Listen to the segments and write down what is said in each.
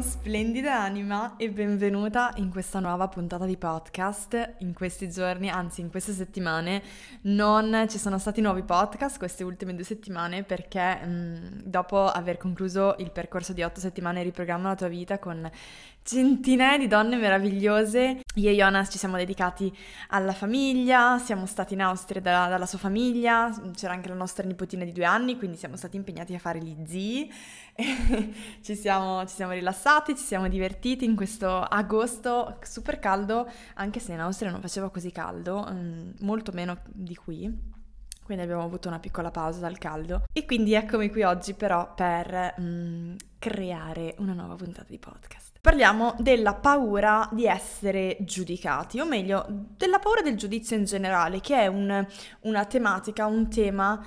Splendida anima e benvenuta in questa nuova puntata di podcast. In questi giorni, anzi in queste settimane, non ci sono stati nuovi podcast queste ultime due settimane perché mh, dopo aver concluso il percorso di otto settimane riprogramma la tua vita con centinaia di donne meravigliose. Io e Jonas ci siamo dedicati alla famiglia, siamo stati in Austria da, dalla sua famiglia, c'era anche la nostra nipotina di due anni, quindi siamo stati impegnati a fare gli zii. ci, siamo, ci siamo rilassati, ci siamo divertiti in questo agosto super caldo, anche se in Austria non faceva così caldo, mm, molto meno di qui quindi abbiamo avuto una piccola pausa dal caldo. E quindi eccomi qui oggi però per mm, creare una nuova puntata di podcast. Parliamo della paura di essere giudicati, o meglio, della paura del giudizio in generale, che è un, una tematica, un tema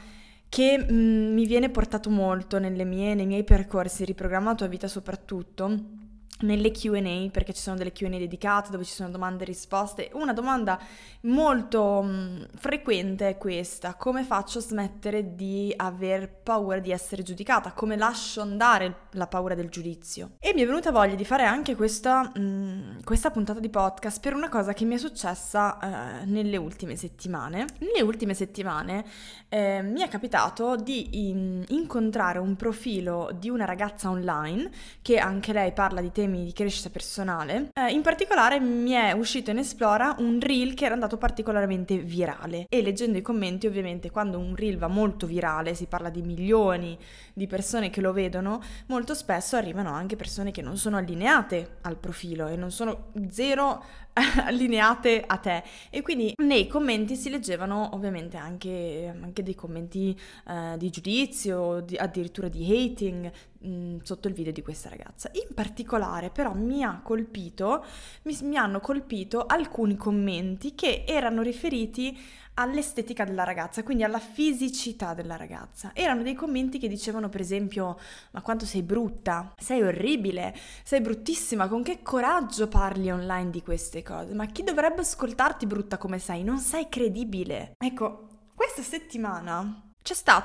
che mm, mi viene portato molto mie, nei miei percorsi, riprogramma la tua vita soprattutto nelle QA, perché ci sono delle QA dedicate dove ci sono domande e risposte. Una domanda molto mh, mm, frequente è questa: come faccio a smettere di aver paura di essere giudicata? Come lascio andare la paura del giudizio? E mi è venuta voglia di fare anche questa, mh, mm, questa puntata di podcast per una cosa che mi è successa eh, nelle ultime settimane. Nelle ultime settimane eh, mi è capitato di in- incontrare un profilo di una ragazza online che anche lei parla di temi temi di crescita personale. Eh, in particolare mi è uscito in Esplora un reel che era andato particolarmente virale e leggendo i commenti ovviamente quando un reel va molto virale, si parla di milioni di persone che lo vedono, molto spesso arrivano anche persone che non sono allineate al profilo e non sono zero allineate a te e quindi nei commenti si leggevano ovviamente anche, anche dei commenti eh, di giudizio, di, addirittura di hating mh, mm, sotto il video di questa ragazza. In particolare però mi ha colpito, mi, mi hanno colpito alcuni commenti che erano riferiti all'estetica della ragazza, quindi alla fisicità della ragazza. Erano dei commenti che dicevano per esempio ma quanto sei brutta, sei orribile, sei bruttissima, con che coraggio parli online di queste cose, ma chi dovrebbe ascoltarti brutta come sei? Non sei credibile. Ecco, questa settimana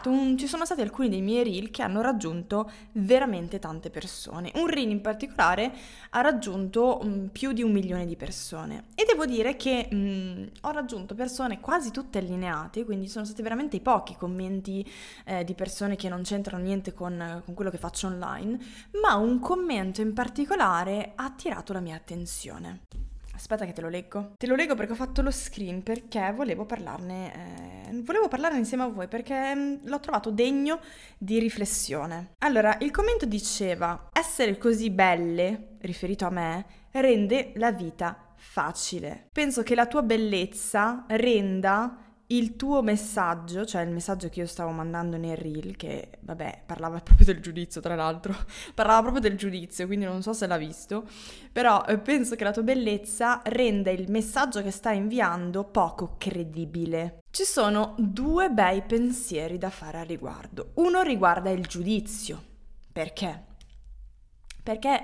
un, ci sono stati alcuni dei miei reel che hanno raggiunto veramente tante persone. Un reel in particolare ha raggiunto um, più di un milione di persone. E devo dire che um, ho raggiunto persone quasi tutte allineate, quindi sono stati veramente pochi commenti eh, di persone che non c'entrano niente con, con quello che faccio online, ma un commento in particolare ha attirato la mia attenzione. Aspetta che te lo leggo. Te lo leggo perché ho fatto lo screen perché volevo parlarne, eh, volevo parlarne insieme a voi perché mm, l'ho trovato degno di riflessione. Allora, il commento diceva: Essere così belle, riferito a me, rende la vita facile. Penso che la tua bellezza renda il tuo messaggio, cioè il messaggio che io stavo mandando nel reel, che vabbè parlava proprio del giudizio tra l'altro, parlava proprio del giudizio, quindi non so se l'ha visto, però eh, penso che la tua bellezza renda il messaggio che stai inviando poco credibile. Ci sono due bei pensieri da fare a riguardo. Uno riguarda il giudizio. Perché? Perché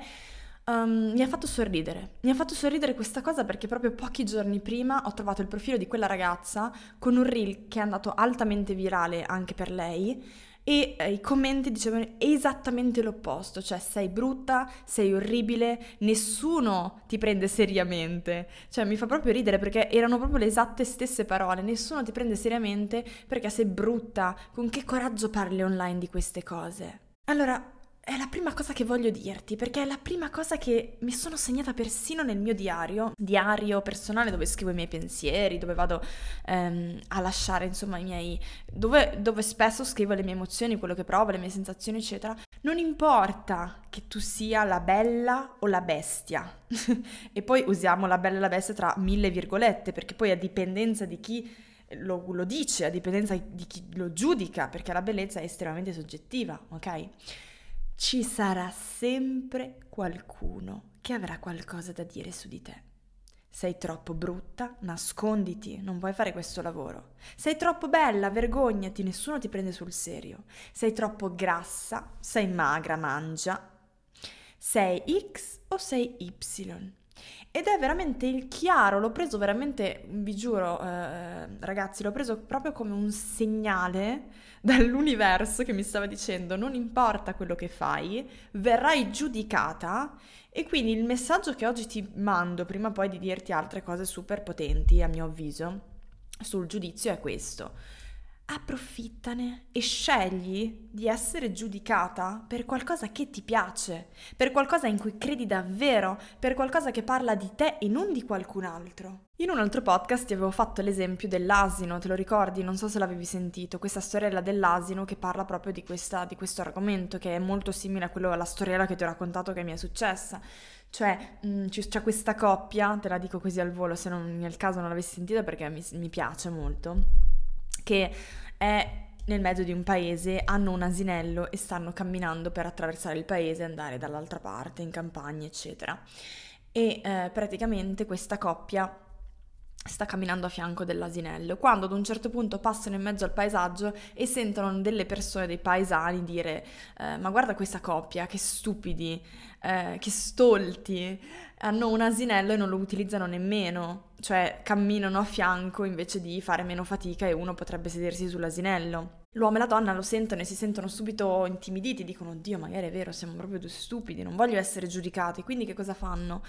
Um, mi ha fatto sorridere. Mi ha fatto sorridere questa cosa perché proprio pochi giorni prima ho trovato il profilo di quella ragazza con un reel che è andato altamente virale anche per lei e eh, i commenti dicevano esattamente l'opposto, cioè sei brutta, sei orribile, nessuno ti prende seriamente. Cioè mi fa proprio ridere perché erano proprio le esatte stesse parole, nessuno ti prende seriamente perché sei brutta, con che coraggio parli online di queste cose. Allora, è la prima cosa che voglio dirti, perché è la prima cosa che mi sono segnata persino nel mio diario, diario personale dove scrivo i miei pensieri, dove vado ehm, a lasciare insomma i miei... Dove, dove spesso scrivo le mie emozioni, quello che provo, le mie sensazioni, eccetera. Non importa che tu sia la bella o la bestia. e poi usiamo la bella e la bestia tra mille virgolette, perché poi a dipendenza di chi... Lo, lo dice, a dipendenza di chi lo giudica, perché la bellezza è estremamente soggettiva, ok? Ci sarà sempre qualcuno che avrà qualcosa da dire su di te. Sei troppo brutta, nasconditi, non vuoi fare questo lavoro. Sei troppo bella, vergognati, nessuno ti prende sul serio. Sei troppo grassa, sei magra, mangia, sei X o sei Y. Ed è veramente il chiaro, l'ho preso veramente, vi giuro eh, ragazzi, l'ho preso proprio come un segnale dall'universo che mi stava dicendo non importa quello che fai, verrai giudicata. E quindi il messaggio che oggi ti mando, prima poi di dirti altre cose super potenti a mio avviso, sul giudizio è questo approfittane e scegli di essere giudicata per qualcosa che ti piace, per qualcosa in cui credi davvero, per qualcosa che parla di te e non di qualcun altro. In un altro podcast ti avevo fatto l'esempio dell'asino, te lo ricordi? Non so se l'avevi sentito, questa storiella dell'asino che parla proprio di, questa, di questo argomento che è molto simile a quello alla storiella che ti ho raccontato che mi è successa. Cioè, mh, mm, c'è questa coppia, te la dico così al volo se non, nel caso non l'avessi sentita perché mi, mi piace molto che è nel mezzo di un paese, hanno un asinello e stanno camminando per attraversare il paese e andare dall'altra parte, in campagna, eccetera. E eh, praticamente questa coppia sta camminando a fianco dell'asinello, quando ad un certo punto passano in mezzo al paesaggio e sentono delle persone, dei paesani dire eh, ma guarda questa coppia, che stupidi, eh, che stolti, hanno un asinello e non lo utilizzano nemmeno, cioè camminano a fianco invece di fare meno fatica e uno potrebbe sedersi sull'asinello. L'uomo e la donna lo sentono e si sentono subito intimiditi, dicono oddio magari è vero, siamo proprio due stupidi, non voglio essere giudicati, quindi che cosa fanno?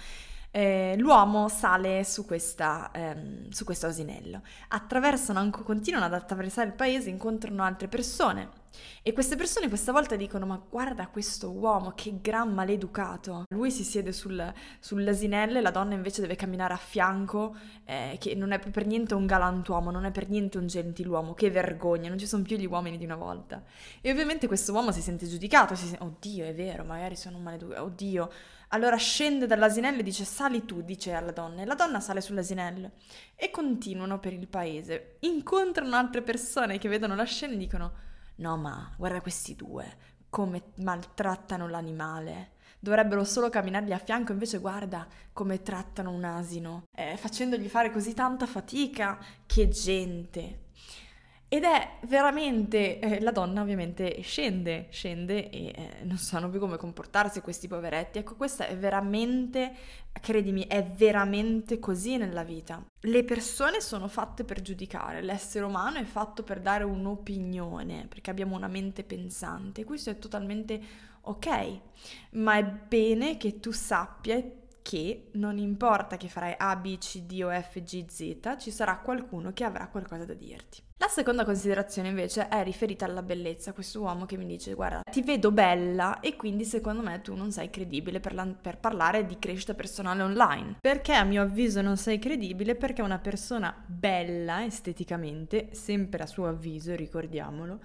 Eh, l'uomo sale su, questa, ehm, su, questo asinello. Attraversano, continuano ad attraversare il paese, incontrano altre persone. E queste persone questa volta dicono: Ma guarda questo uomo, che gran maleducato. Lui si siede sul, sull'asinello e la donna invece deve camminare a fianco, eh, che non è per niente un galantuomo, non è per niente un gentiluomo. Che vergogna, non ci sono più gli uomini di una volta. E ovviamente questo uomo si sente giudicato, si sente, oddio, è vero, magari sono un maleducato, oddio allora scende dall'asinello e dice sali tu, dice alla donna, e la donna sale sull'asinello e continuano per il paese. Incontrano altre persone che vedono la scena e dicono no ma guarda questi due, come maltrattano l'animale. Dovrebbero solo camminargli a fianco, invece guarda come trattano un asino, eh, facendogli fare così tanta fatica. Che gente, ed è veramente, eh, la donna ovviamente scende, scende e eh, non sanno più come comportarsi questi poveretti. Ecco, questa è veramente, credimi, è veramente così nella vita. Le persone sono fatte per giudicare, l'essere umano è fatto per dare un'opinione, perché abbiamo una mente pensante. Questo è totalmente ok, ma è bene che tu sappia che non importa che farai A, B, C, D o F, G, Z, ci sarà qualcuno che avrà qualcosa da dirti. La seconda considerazione invece è riferita alla bellezza, questo uomo che mi dice guarda ti vedo bella e quindi secondo me tu non sei credibile per, la, per, parlare di crescita personale online. Perché a mio avviso non sei credibile? Perché una persona bella esteticamente, sempre a suo avviso, ricordiamolo,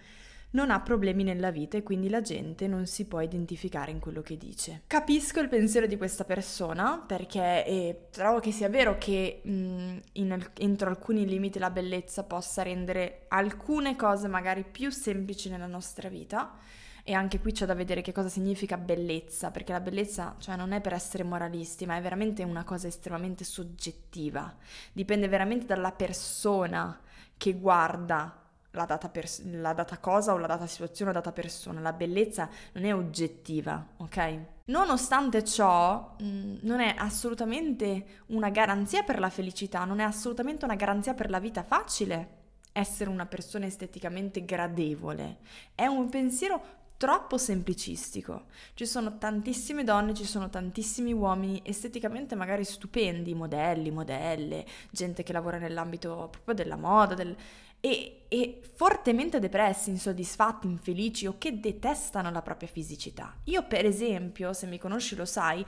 non ha problemi nella vita e quindi la gente non si può identificare in quello che dice. Capisco il pensiero di questa persona perché eh, trovo che sia vero che mh, in, entro alcuni limiti la bellezza possa rendere alcune cose magari più semplici nella nostra vita. E anche qui c'è da vedere che cosa significa bellezza, perché la bellezza cioè, non è per essere moralisti, ma è veramente una cosa estremamente soggettiva. Dipende veramente dalla persona che guarda la data, pers- la data cosa o la data situazione o la data persona. La bellezza non è oggettiva, ok? Nonostante ciò, mm, non è assolutamente una garanzia per la felicità, non è assolutamente una garanzia per la vita facile essere una persona esteticamente gradevole. È un pensiero troppo semplicistico. Ci sono tantissime donne, ci sono tantissimi uomini esteticamente magari stupendi, modelli, modelle, gente che lavora nell'ambito proprio della moda, del e, e, fortemente depressi, insoddisfatti, infelici o che detestano la propria fisicità. Io, per esempio, se mi conosci lo sai,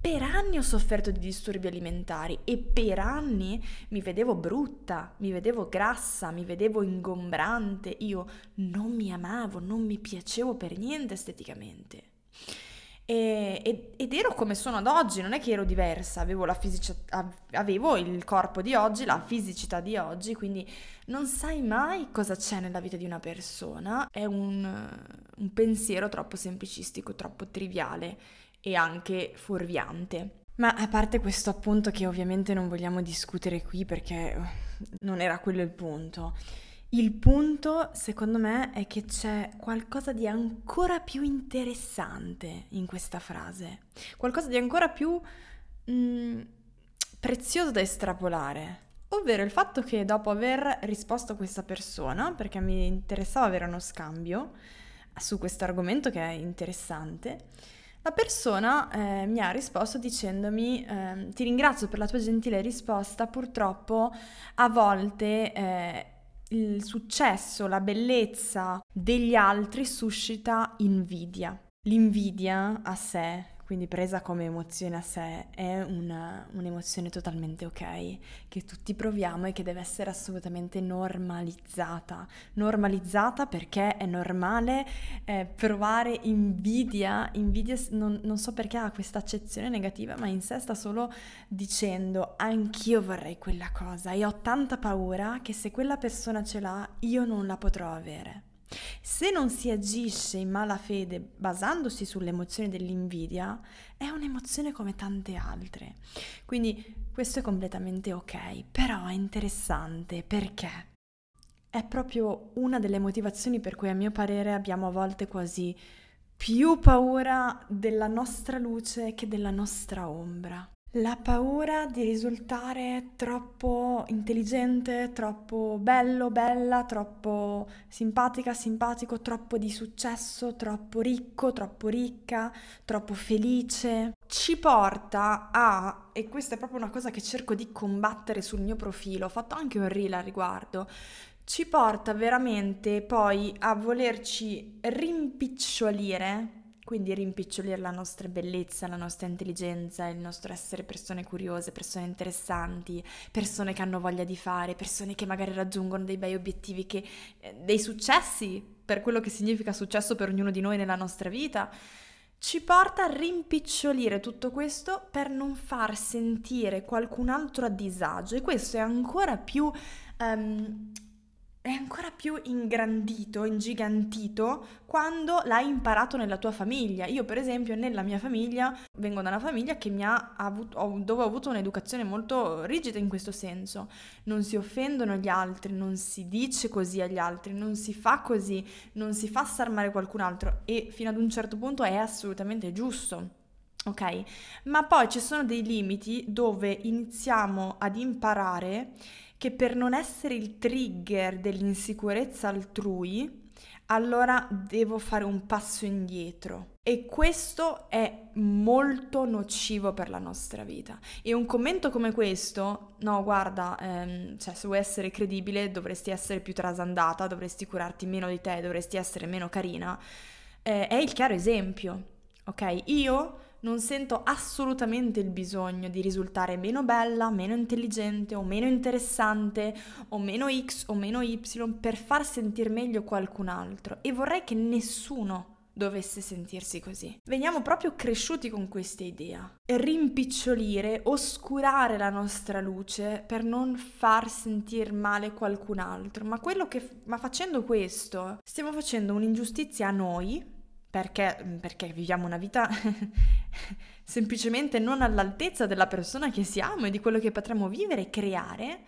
per anni ho sofferto di disturbi alimentari e per anni mi vedevo brutta, mi vedevo grassa, mi vedevo ingombrante, io non mi amavo, non mi piacevo per niente esteticamente. E, ed, ero come sono ad oggi, non è che ero diversa, avevo, la fisicità, avevo il corpo di oggi, la fisicità di oggi, quindi non sai mai cosa c'è nella vita di una persona, è un, un pensiero troppo semplicistico, troppo triviale e anche fuorviante. Ma a parte questo appunto che ovviamente non vogliamo discutere qui perché non era quello il punto, Il punto, secondo me, è che c'è qualcosa di ancora più interessante in questa frase, qualcosa di ancora più mm, prezioso da estrapolare. Ovvero il fatto che dopo aver risposto a questa persona, perché mi interessava avere uno scambio su questo argomento che è interessante, la persona eh, mi ha risposto dicendomi eh, ti ringrazio per la tua gentile risposta, purtroppo a volte eh, il successo, la bellezza degli altri suscita invidia. L'invidia a sé quindi presa come emozione a sé è una, un'emozione totalmente ok, che tutti proviamo e che deve essere assolutamente normalizzata. Normalizzata perché è normale eh, provare invidia, invidia non, non so perché ha questa accezione negativa, ma in sé sta solo dicendo anch'io vorrei quella cosa e ho tanta paura che se quella persona ce l'ha io non la potrò avere. Se non si agisce in malafede basandosi sull'emozione dell'invidia, è un'emozione come tante altre. Quindi questo è completamente ok, però è interessante perché è proprio una delle motivazioni per cui a mio parere abbiamo a volte quasi più paura della nostra luce che della nostra ombra. La paura di risultare troppo intelligente, troppo bello, bella, troppo simpatica, simpatico, troppo di successo, troppo ricco, troppo ricca, troppo felice, ci porta a, e questa è proprio una cosa che cerco di combattere sul mio profilo, ho fatto anche un reel al riguardo, ci porta veramente poi a volerci rimpicciolire quindi rimpicciolire la nostra bellezza, la nostra intelligenza, il nostro essere persone curiose, persone interessanti, persone che hanno voglia di fare, persone che magari raggiungono dei bei obiettivi, che, eh, dei successi, per quello che significa successo per ognuno di noi nella nostra vita, ci porta a rimpicciolire tutto questo per non far sentire qualcun altro a disagio. E questo è ancora più... Um, è ancora più ingrandito, ingigantito quando l'hai imparato nella tua famiglia. Io, per esempio, nella mia famiglia vengo da una famiglia che mi ha avuto, dove ho avuto un'educazione molto rigida in questo senso. Non si offendono gli altri, non si dice così agli altri, non si fa così, non si fa star male qualcun altro e fino ad un certo punto è assolutamente giusto. Ok? Ma poi ci sono dei limiti dove iniziamo ad imparare che per non essere il trigger dell'insicurezza altrui, allora devo fare un passo indietro. E questo è molto nocivo per la nostra vita. E un commento come questo, no, guarda, ehm, cioè, se vuoi essere credibile dovresti essere più trasandata, dovresti curarti meno di te, dovresti essere meno carina, eh, è il chiaro esempio. Ok? Io non sento assolutamente il bisogno di risultare meno bella, meno intelligente o meno interessante o meno X o meno Y per far sentire meglio qualcun altro e vorrei che nessuno dovesse sentirsi così. Veniamo proprio cresciuti con questa idea. Rimpicciolire, oscurare la nostra luce per non far sentire male qualcun altro. Ma che ma facendo questo stiamo facendo un'ingiustizia a noi perché, perché viviamo una vita semplicemente non all'altezza della persona che siamo e di quello che potremmo vivere e creare,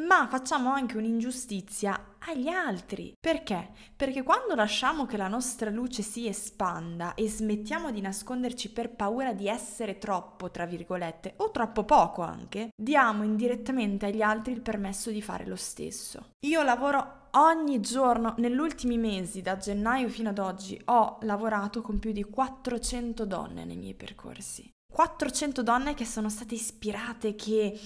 ma facciamo anche un'ingiustizia agli altri. Perché? Perché quando lasciamo che la nostra luce si espanda e smettiamo di nasconderci per paura di essere troppo, tra virgolette, o troppo poco anche, diamo indirettamente agli altri il permesso di fare lo stesso. Io lavoro ogni giorno, negli ultimi mesi, da gennaio fino ad oggi, ho lavorato con più di 400 donne nei miei percorsi. 400 donne che sono state ispirate, che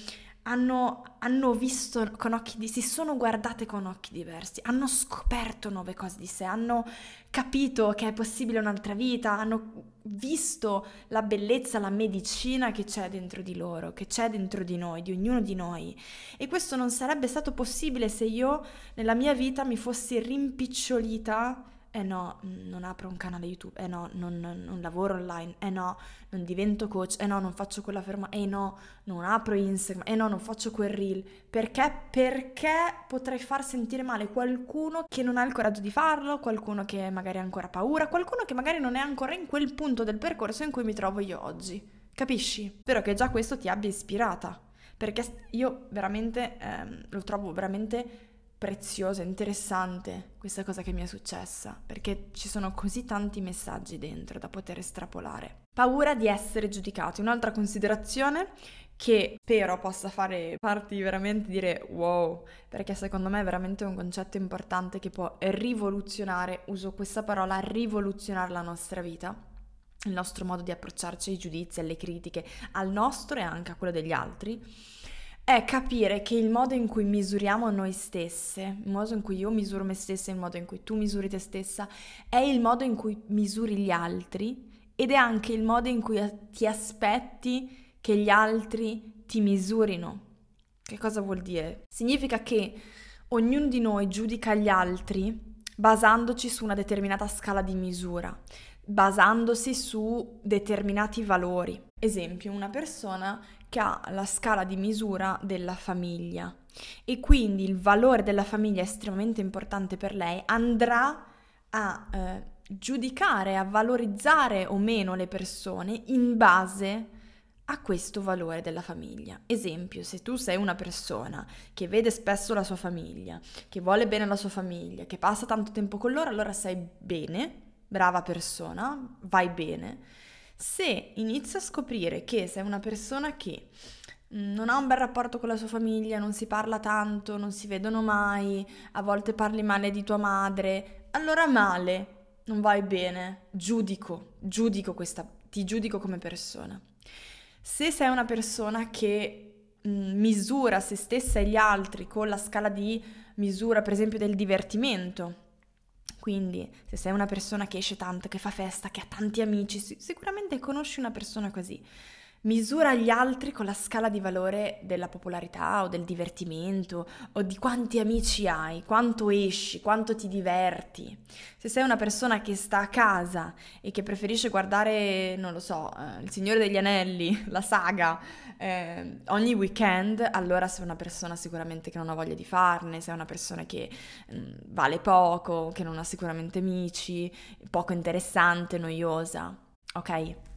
hanno, hanno visto con occhi di si sono guardate con occhi diversi, hanno scoperto nuove cose di sé, hanno capito che è possibile un'altra vita, hanno visto la bellezza, la medicina che c'è dentro di loro, che c'è dentro di noi, di ognuno di noi. E questo non sarebbe stato possibile se io nella mia vita mi fossi rimpicciolita eh no, non apro un canale YouTube, eh no, non, non, lavoro online, eh no, non divento coach, eh no, non faccio quella ferma, eh no, non apro Instagram, eh no, non faccio quel reel. Perché? Perché potrei far sentire male qualcuno che non ha il coraggio di farlo, qualcuno che magari ha ancora paura, qualcuno che magari non è ancora in quel punto del percorso in cui mi trovo io oggi. Capisci? Spero che già questo ti abbia ispirata, perché io veramente ehm, lo trovo veramente preziosa, interessante questa cosa che mi è successa, perché ci sono così tanti messaggi dentro da poter estrapolare. Paura di essere giudicati. Un'altra considerazione che spero possa fare farti veramente dire wow, perché secondo me è veramente un concetto importante che può rivoluzionare, uso questa parola, rivoluzionare la nostra vita il nostro modo di approcciarci ai giudizi, alle critiche, al nostro e anche a quello degli altri, è capire che il modo in cui misuriamo noi stesse, il modo in cui io misuro me stessa, il modo in cui tu misuri te stessa, è il modo in cui misuri gli altri ed è anche il modo in cui ti aspetti che gli altri ti misurino. Che cosa vuol dire? Significa che ognuno di noi giudica gli altri basandoci su una determinata scala di misura basandosi su determinati valori. Esempio, una persona che ha la scala di misura della famiglia e quindi il valore della famiglia è estremamente importante per lei, andrà a eh, giudicare, a valorizzare o meno le persone in base a questo valore della famiglia. Esempio, se tu sei una persona che vede spesso la sua famiglia, che vuole bene la sua famiglia, che passa tanto tempo con loro, allora sei bene brava persona, vai bene. Se inizi a scoprire che sei una persona che mm, non ha un bel rapporto con la sua famiglia, non si parla tanto, non si vedono mai, a volte parli male di tua madre, allora male, non vai bene, giudico, giudico questa, ti giudico come persona. Se sei una persona che mm, misura se stessa e gli altri con la scala di misura, per esempio, del divertimento, quindi, se sei una persona che esce tanto, che fa festa, che ha tanti amici, sicuramente conosci una persona così. Misura gli altri con la scala di valore della popolarità o del divertimento o di quanti amici hai, quanto esci, quanto ti diverti. Se sei una persona che sta a casa e che preferisce guardare, non lo so, eh, Il Signore degli Anelli, la saga, eh, ogni weekend, allora sei una persona sicuramente che non ha voglia di farne, sei una persona che mh, mm, vale poco, che non ha sicuramente amici, poco interessante, noiosa. Ok?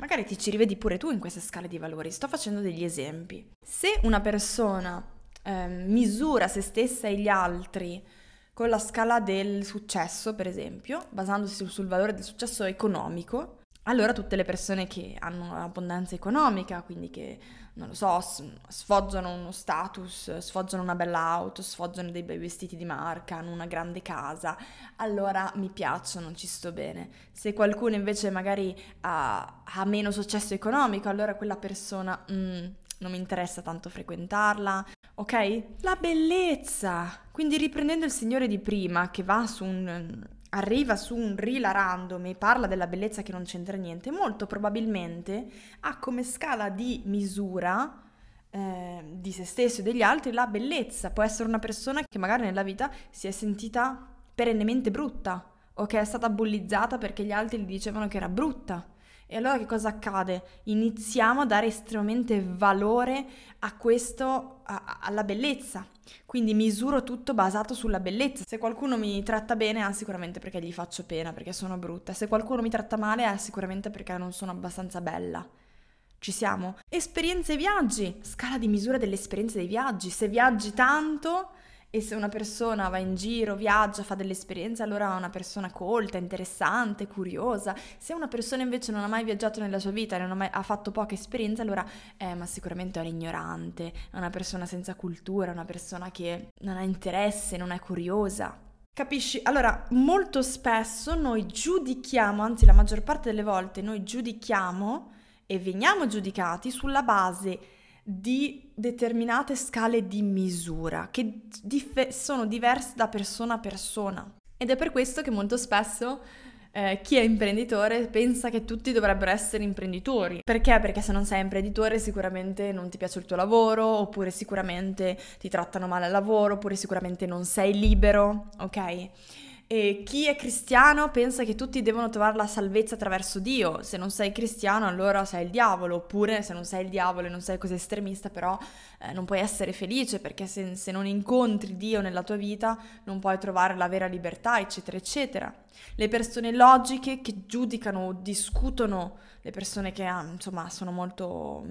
Magari ti ci rivedi pure tu in queste scale di valori. Sto facendo degli esempi. Se una persona eh, misura se stessa e gli altri con la scala del successo, per esempio, basandosi sul valore del successo economico, allora tutte le persone che hanno abbondanza economica, quindi che, non lo so, sfoggiano uno status, sfoggiano una bella auto, sfoggiano dei bei vestiti di marca, hanno una grande casa, allora mi piacciono, ci sto bene. Se qualcuno invece magari ha, ha meno successo economico, allora quella persona mm, non mi interessa tanto frequentarla, ok? La bellezza! Quindi riprendendo il signore di prima che va su un arriva su un reel random e parla della bellezza che non c'entra niente, molto probabilmente ha come scala di misura eh, di se stesso e degli altri la bellezza. Può essere una persona che magari nella vita si è sentita perennemente brutta o che è stata bullizzata perché gli altri gli dicevano che era brutta e allora che cosa accade? Iniziamo a dare estremamente valore a questo, a, alla bellezza. Quindi misuro tutto basato sulla bellezza. Se qualcuno mi tratta bene, è sicuramente perché gli faccio pena, perché sono brutta. Se qualcuno mi tratta male, è sicuramente perché non sono abbastanza bella. Ci siamo? Esperienze e viaggi. Scala di misura delle esperienze dei viaggi. Se viaggi tanto, e se una persona va in giro, viaggia, fa delle esperienze, allora è una persona colta, interessante, curiosa. Se una persona invece non ha mai viaggiato nella sua vita non ha, mai, ha fatto poche esperienze, allora eh, ma sicuramente è un ignorante, è una persona senza cultura, una persona che non ha interesse, non è curiosa. Capisci? Allora, molto spesso noi giudichiamo, anzi la maggior parte delle volte noi giudichiamo e veniamo giudicati sulla base di determinate scale di misura che dif- sono diverse da persona a persona. Ed è per questo che molto spesso eh, chi è imprenditore pensa che tutti dovrebbero essere imprenditori. Perché? Perché se non sei imprenditore sicuramente non ti piace il tuo lavoro, oppure sicuramente ti trattano male al lavoro, oppure sicuramente non sei libero, ok? E chi è cristiano pensa che tutti devono trovare la salvezza attraverso Dio. Se non sei cristiano, allora sei il diavolo. Oppure, se non sei il diavolo e non sei così estremista, però eh, non puoi essere felice perché se, se non incontri Dio nella tua vita, non puoi trovare la vera libertà, eccetera, eccetera. Le persone logiche che giudicano o discutono le persone che ah, insomma sono molto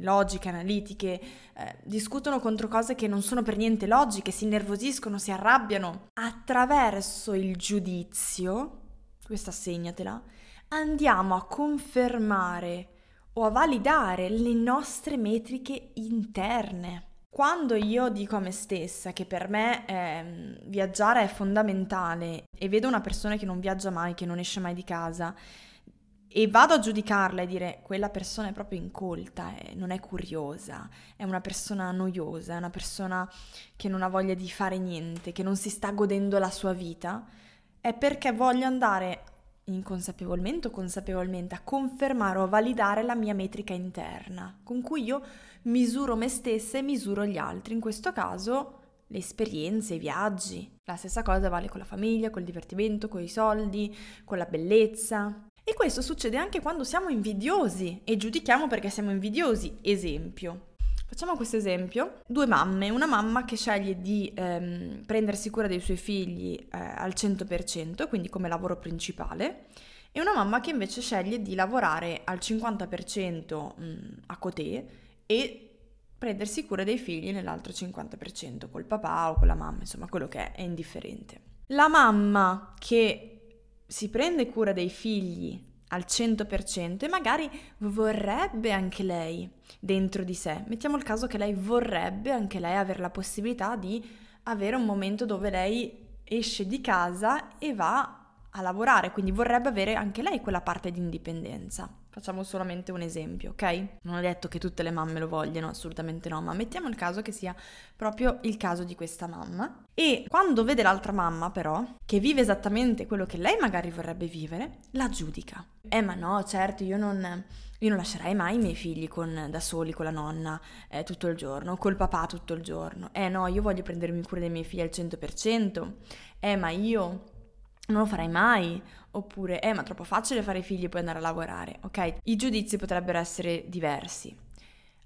logiche, analitiche, eh, discutono contro cose che non sono per niente logiche, si innervosiscono, si arrabbiano. Attraverso il giudizio, questa segnatela, andiamo a confermare o a validare le nostre metriche interne. Quando io dico a me stessa che per me eh, viaggiare è fondamentale e vedo una persona che non viaggia mai, che non esce mai di casa e vado a giudicarla e dire quella persona è proprio incolta, è, non è curiosa, è una persona noiosa, è una persona che non ha voglia di fare niente, che non si sta godendo la sua vita, è perché voglio andare inconsapevolmente o consapevolmente a confermare o a validare la mia metrica interna, con cui io misuro me stessa e misuro gli altri, in questo caso le esperienze, i viaggi. La stessa cosa vale con la famiglia, col divertimento, con i soldi, con la bellezza. E questo succede anche quando siamo invidiosi e giudichiamo perché siamo invidiosi. Esempio. Facciamo questo esempio. Due mamme, una mamma che sceglie di ehm, prendersi cura dei suoi figli eh, al 100%, quindi come lavoro principale, e una mamma che invece sceglie di lavorare al 50% mh, a cotè e prendersi cura dei figli nell'altro 50%, col papà o con la mamma, insomma quello che è, è indifferente. La mamma che si prende cura dei figli al 100% e magari vorrebbe anche lei dentro di sé. Mettiamo il caso che lei vorrebbe anche lei avere la possibilità di avere un momento dove lei esce di casa e va a lavorare, quindi vorrebbe avere anche lei quella parte di indipendenza. Facciamo solamente un esempio, ok? Non è detto che tutte le mamme lo vogliano, assolutamente no, ma mettiamo il caso che sia proprio il caso di questa mamma. E quando vede l'altra mamma, però, che vive esattamente quello che lei magari vorrebbe vivere, la giudica. Eh, ma no, certo, io non. Io non lascerei mai i miei figli con, da soli con la nonna eh, tutto il giorno, col papà tutto il giorno. Eh no, io voglio prendermi cura dei miei figli al 100%. Eh, ma io non lo farai mai. Oppure, eh, ma è troppo facile fare figli e poi andare a lavorare, ok? I giudizi potrebbero essere diversi.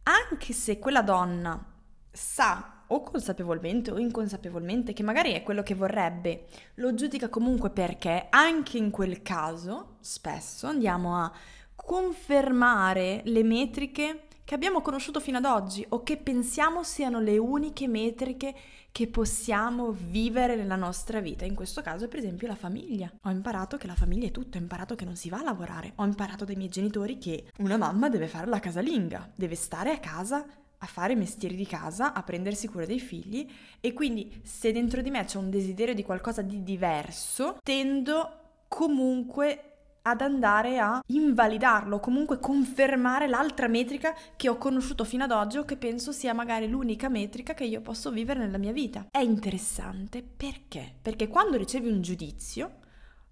Anche se quella donna sa o consapevolmente o inconsapevolmente che magari è quello che vorrebbe, lo giudica comunque perché anche in quel caso spesso andiamo a confermare le metriche che abbiamo conosciuto fino ad oggi o che pensiamo siano le uniche metriche che possiamo vivere nella nostra vita. In questo caso, per esempio, la famiglia. Ho imparato che la famiglia è tutto, ho imparato che non si va a lavorare, ho imparato dai miei genitori che una mamma deve fare la casalinga, deve stare a casa a fare mestieri di casa, a prendersi cura dei figli e quindi se dentro di me c'è un desiderio di qualcosa di diverso, tendo comunque ad andare a invalidarlo, comunque confermare l'altra metrica che ho conosciuto fino ad oggi o che penso sia magari l'unica metrica che io posso vivere nella mia vita. È interessante perché? Perché quando ricevi un giudizio,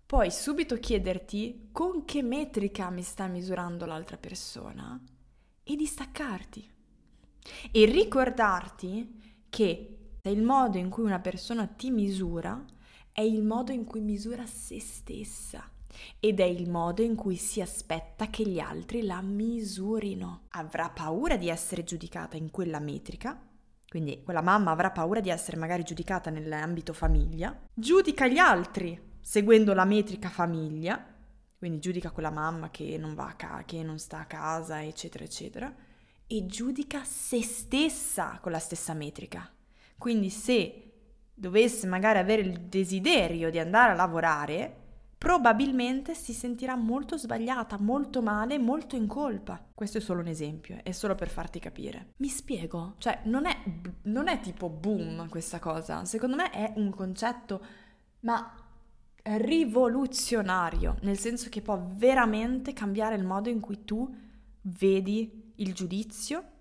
puoi subito chiederti con che metrica mi sta misurando l'altra persona e distaccarti. E ricordarti che il modo in cui una persona ti misura è il modo in cui misura se stessa ed è il modo in cui si aspetta che gli altri la misurino. Avrà paura di essere giudicata in quella metrica, quindi quella mamma avrà paura di essere magari giudicata nell'ambito famiglia, giudica gli altri seguendo la metrica famiglia, quindi giudica quella mamma che non va a casa, che non sta a casa, eccetera, eccetera, e giudica se stessa con la stessa metrica. Quindi se dovesse magari avere il desiderio di andare a lavorare, probabilmente si sentirà molto sbagliata, molto male, molto in colpa. Questo è solo un esempio, è solo per farti capire. Mi spiego? Cioè, non è, non è tipo boom questa cosa, secondo me è un concetto, ma rivoluzionario, nel senso che può veramente cambiare il modo in cui tu vedi il giudizio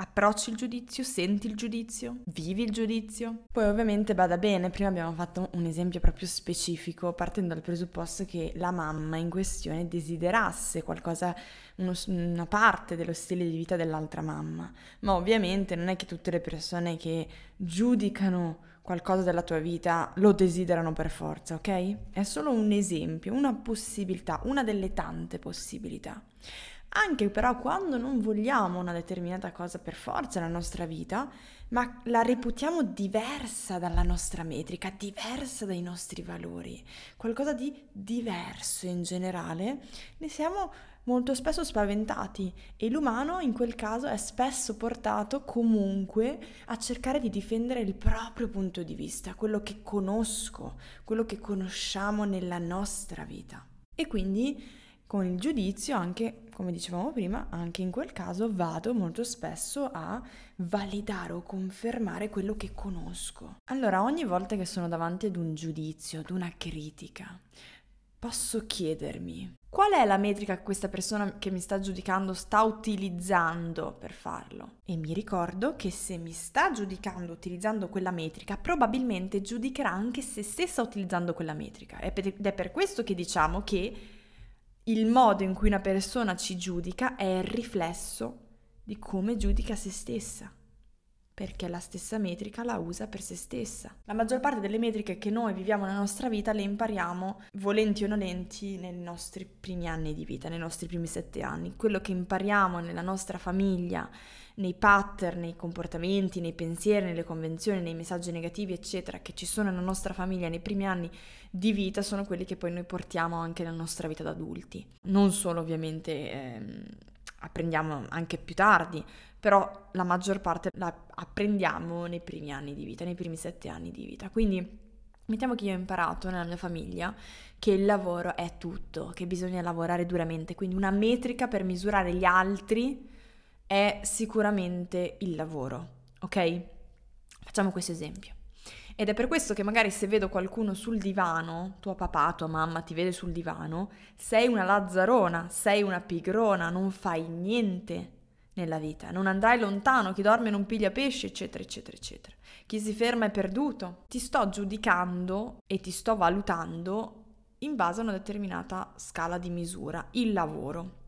approcci il giudizio, senti il giudizio, vivi il giudizio. Poi ovviamente bada bene, prima abbiamo fatto un esempio proprio specifico partendo dal presupposto che la mamma in questione desiderasse qualcosa, uno, una parte dello stile di vita dell'altra mamma, ma ovviamente non è che tutte le persone che giudicano qualcosa della tua vita lo desiderano per forza, ok? È solo un esempio, una possibilità, una delle tante possibilità. Anche però quando non vogliamo una determinata cosa per forza nella nostra vita, ma la reputiamo diversa dalla nostra metrica, diversa dai nostri valori, qualcosa di diverso in generale, ne siamo molto spesso spaventati e l'umano in quel caso è spesso portato comunque a cercare di difendere il proprio punto di vista, quello che conosco, quello che conosciamo nella nostra vita. E quindi con il giudizio anche, come dicevamo prima, anche in quel caso vado molto spesso a validare o confermare quello che conosco. Allora, ogni volta che sono davanti ad un giudizio, ad una critica, posso chiedermi qual è la metrica che questa persona che mi sta giudicando sta utilizzando per farlo. E mi ricordo che se mi sta giudicando utilizzando quella metrica, probabilmente giudicherà anche se stessa utilizzando quella metrica. Ed è per questo che diciamo che il modo in cui una persona ci giudica è il riflesso di come giudica se stessa, perché la stessa metrica la usa per se stessa. La maggior parte delle metriche che noi viviamo nella nostra vita le impariamo, volenti o nolenti, nei nostri primi anni di vita, nei nostri primi sette anni. Quello che impariamo nella nostra famiglia, nei pattern, nei comportamenti, nei pensieri, nelle convenzioni, nei messaggi negativi, eccetera, che ci sono nella nostra famiglia nei primi anni di vita, sono quelli che poi noi portiamo anche nella nostra vita da adulti. Non solo ovviamente ehm, apprendiamo anche più tardi, però la maggior parte la apprendiamo nei primi anni di vita, nei primi sette anni di vita. Quindi Mettiamo che io ho imparato nella mia famiglia che il lavoro è tutto, che bisogna lavorare duramente, quindi una metrica per misurare gli altri è sicuramente il lavoro, ok? Facciamo questo esempio. Ed è per questo che magari se vedo qualcuno sul divano, tuo papà, tua mamma ti vede sul divano, sei una lazzarona, sei una pigrona, non fai niente nella vita, non andrai lontano, chi dorme non piglia pesce, eccetera, eccetera, eccetera. Chi si ferma è perduto. Ti sto giudicando e ti sto valutando in base a una determinata scala di misura, il lavoro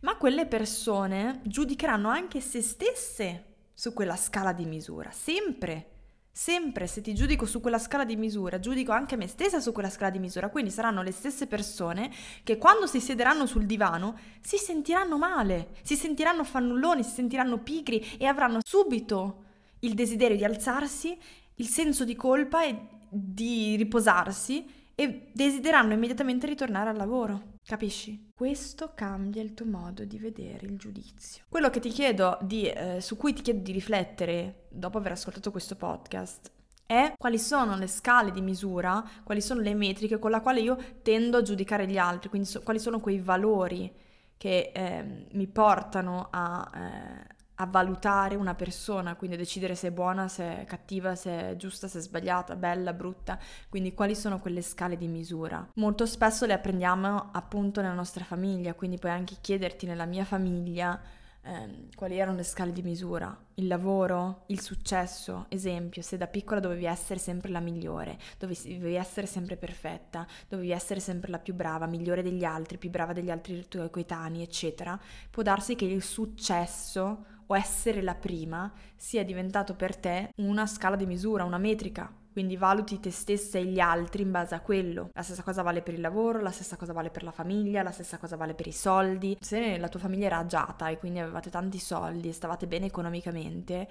ma quelle persone giudicheranno anche se stesse su quella scala di misura, sempre. Sempre se ti giudico su quella scala di misura, giudico anche me stessa su quella scala di misura, quindi saranno le stesse persone che quando si siederanno sul divano si sentiranno male, si sentiranno fannulloni, si sentiranno pigri e avranno subito il desiderio di alzarsi, il senso di colpa e di riposarsi e desidereranno immediatamente ritornare al lavoro. Capisci? Questo cambia il tuo modo di vedere il giudizio. Quello che ti chiedo di, eh, su cui ti chiedo di riflettere dopo aver ascoltato questo podcast è quali sono le scale di misura, quali sono le metriche con la quale io tendo a giudicare gli altri, quindi so, quali sono quei valori che eh, mi portano a, eh, a valutare una persona, quindi a decidere se è buona, se è cattiva, se è giusta, se è sbagliata, bella, brutta, quindi quali sono quelle scale di misura. Molto spesso le apprendiamo appunto nella nostra famiglia, quindi puoi anche chiederti nella mia famiglia eh, quali erano le scale di misura, il lavoro, il successo, esempio, se da piccola dovevi essere sempre la migliore, dovevi essere sempre perfetta, dovevi essere sempre la più brava, migliore degli altri, più brava degli altri tuoi coetanei, eccetera, può darsi che il successo o essere la prima sia diventato per te una scala di misura, una metrica quindi valuti te stessa e gli altri in base a quello. La stessa cosa vale per il lavoro, la stessa cosa vale per la famiglia, la stessa cosa vale per i soldi. Se la tua famiglia era agiata e quindi avevate tanti soldi e stavate bene economicamente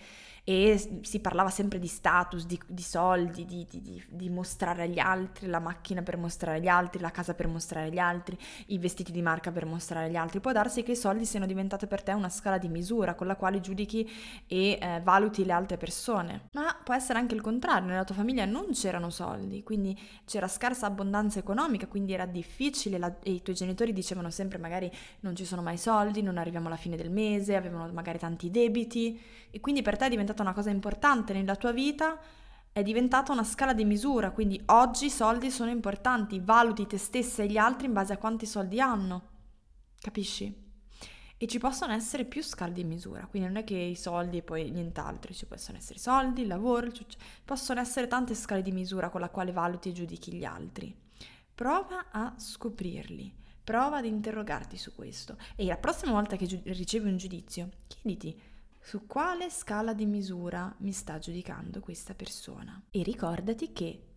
e si parlava sempre di status, di, di soldi, di, di, di, mostrare agli altri, la macchina per mostrare agli altri, la casa per mostrare agli altri, i vestiti di marca per mostrare agli altri, può darsi che i soldi siano diventati per te una scala di misura con la quale giudichi e eh, valuti le altre persone. Ma può essere anche il contrario, nella tua famiglia non c'erano soldi, quindi c'era scarsa abbondanza economica, quindi era difficile la, e i tuoi genitori dicevano sempre magari non ci sono mai soldi, non arriviamo alla fine del mese, avevano magari tanti debiti e quindi per te è diventata una cosa importante nella tua vita, è diventata una scala di misura, quindi oggi i soldi sono importanti, valuti te stessa e gli altri in base a quanti soldi hanno. Capisci? e ci possono essere più scale di misura, quindi non è che i soldi e poi nient'altro, ci possono essere i soldi, il lavoro, il possono essere tante scale di misura con la quale valuti e giudichi gli altri. Prova a scoprirli, prova ad interrogarti su questo e la prossima volta che giu- ricevi un giudizio, chiediti su quale scala di misura mi sta giudicando questa persona e ricordati che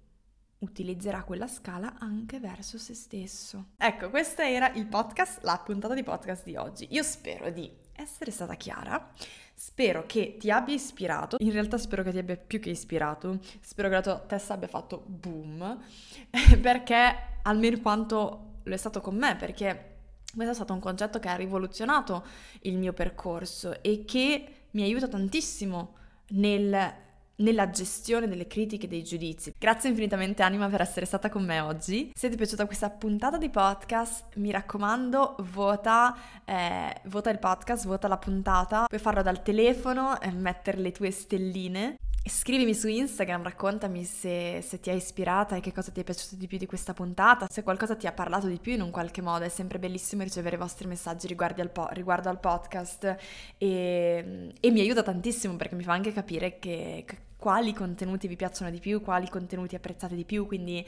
utilizzerà quella scala anche verso se stesso. Ecco, questo era il podcast, la puntata di podcast di oggi. Io spero di essere stata chiara. Spero che ti abbia ispirato, in realtà spero che ti abbia più che ispirato, spero che la tua testa abbia fatto boom, perché almeno quanto lo è stato con me, perché questo è stato un concetto che ha rivoluzionato il mio percorso e che mi aiuta tantissimo nel nella gestione delle critiche e dei giudizi. Grazie infinitamente Anima per essere stata con me oggi. Se ti è piaciuta questa puntata di podcast, mi raccomando, vota, eh, vota il podcast, vota la puntata. Puoi farlo dal telefono e mettere le tue stelline. Scrivimi su Instagram, raccontami se, se, ti ha ispirata e che cosa ti è piaciuto di più di questa puntata, se qualcosa ti ha parlato di più in un qualche modo. È sempre bellissimo ricevere i vostri messaggi riguardo al, po- riguardo al podcast e, e, mi aiuta tantissimo perché mi fa anche capire che, quali contenuti vi piacciono di più, quali contenuti apprezzate di più, quindi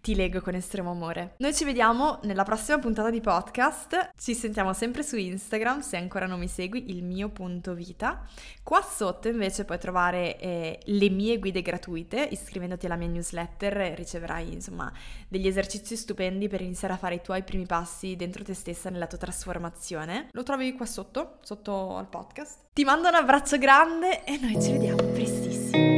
ti leggo con estremo amore. Noi ci vediamo nella prossima puntata di podcast, ci sentiamo sempre su Instagram, se ancora non mi segui, il mio punto vita. Qua sotto invece puoi trovare eh, le mie guide gratuite, iscrivendoti alla mia newsletter riceverai insomma degli esercizi stupendi per iniziare a fare i tuoi primi passi dentro te stessa nella tua trasformazione. Lo trovi qua sotto, sotto al podcast. Ti mando un abbraccio grande e noi ci vediamo prestissimo.